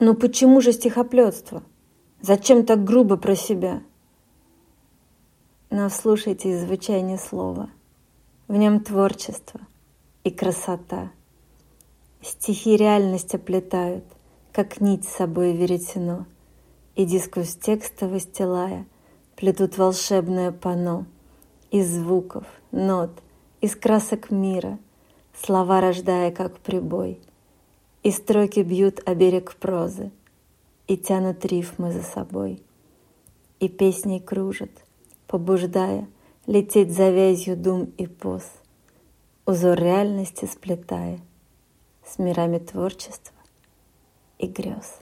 Но почему же стихоплетство? Зачем так грубо про себя? Но вслушайтесь звучание слова. В нем творчество и красота. Стихи реальность оплетают, как нить с собой веретено, И дискус текста выстилая, плетут волшебное пано Из звуков, нот, из красок мира, Слова рождая, как прибой, И строки бьют о берег прозы, И тянут рифмы за собой, И песней кружат — побуждая лететь завязью дум и поз, узор реальности сплетая с мирами творчества и грез.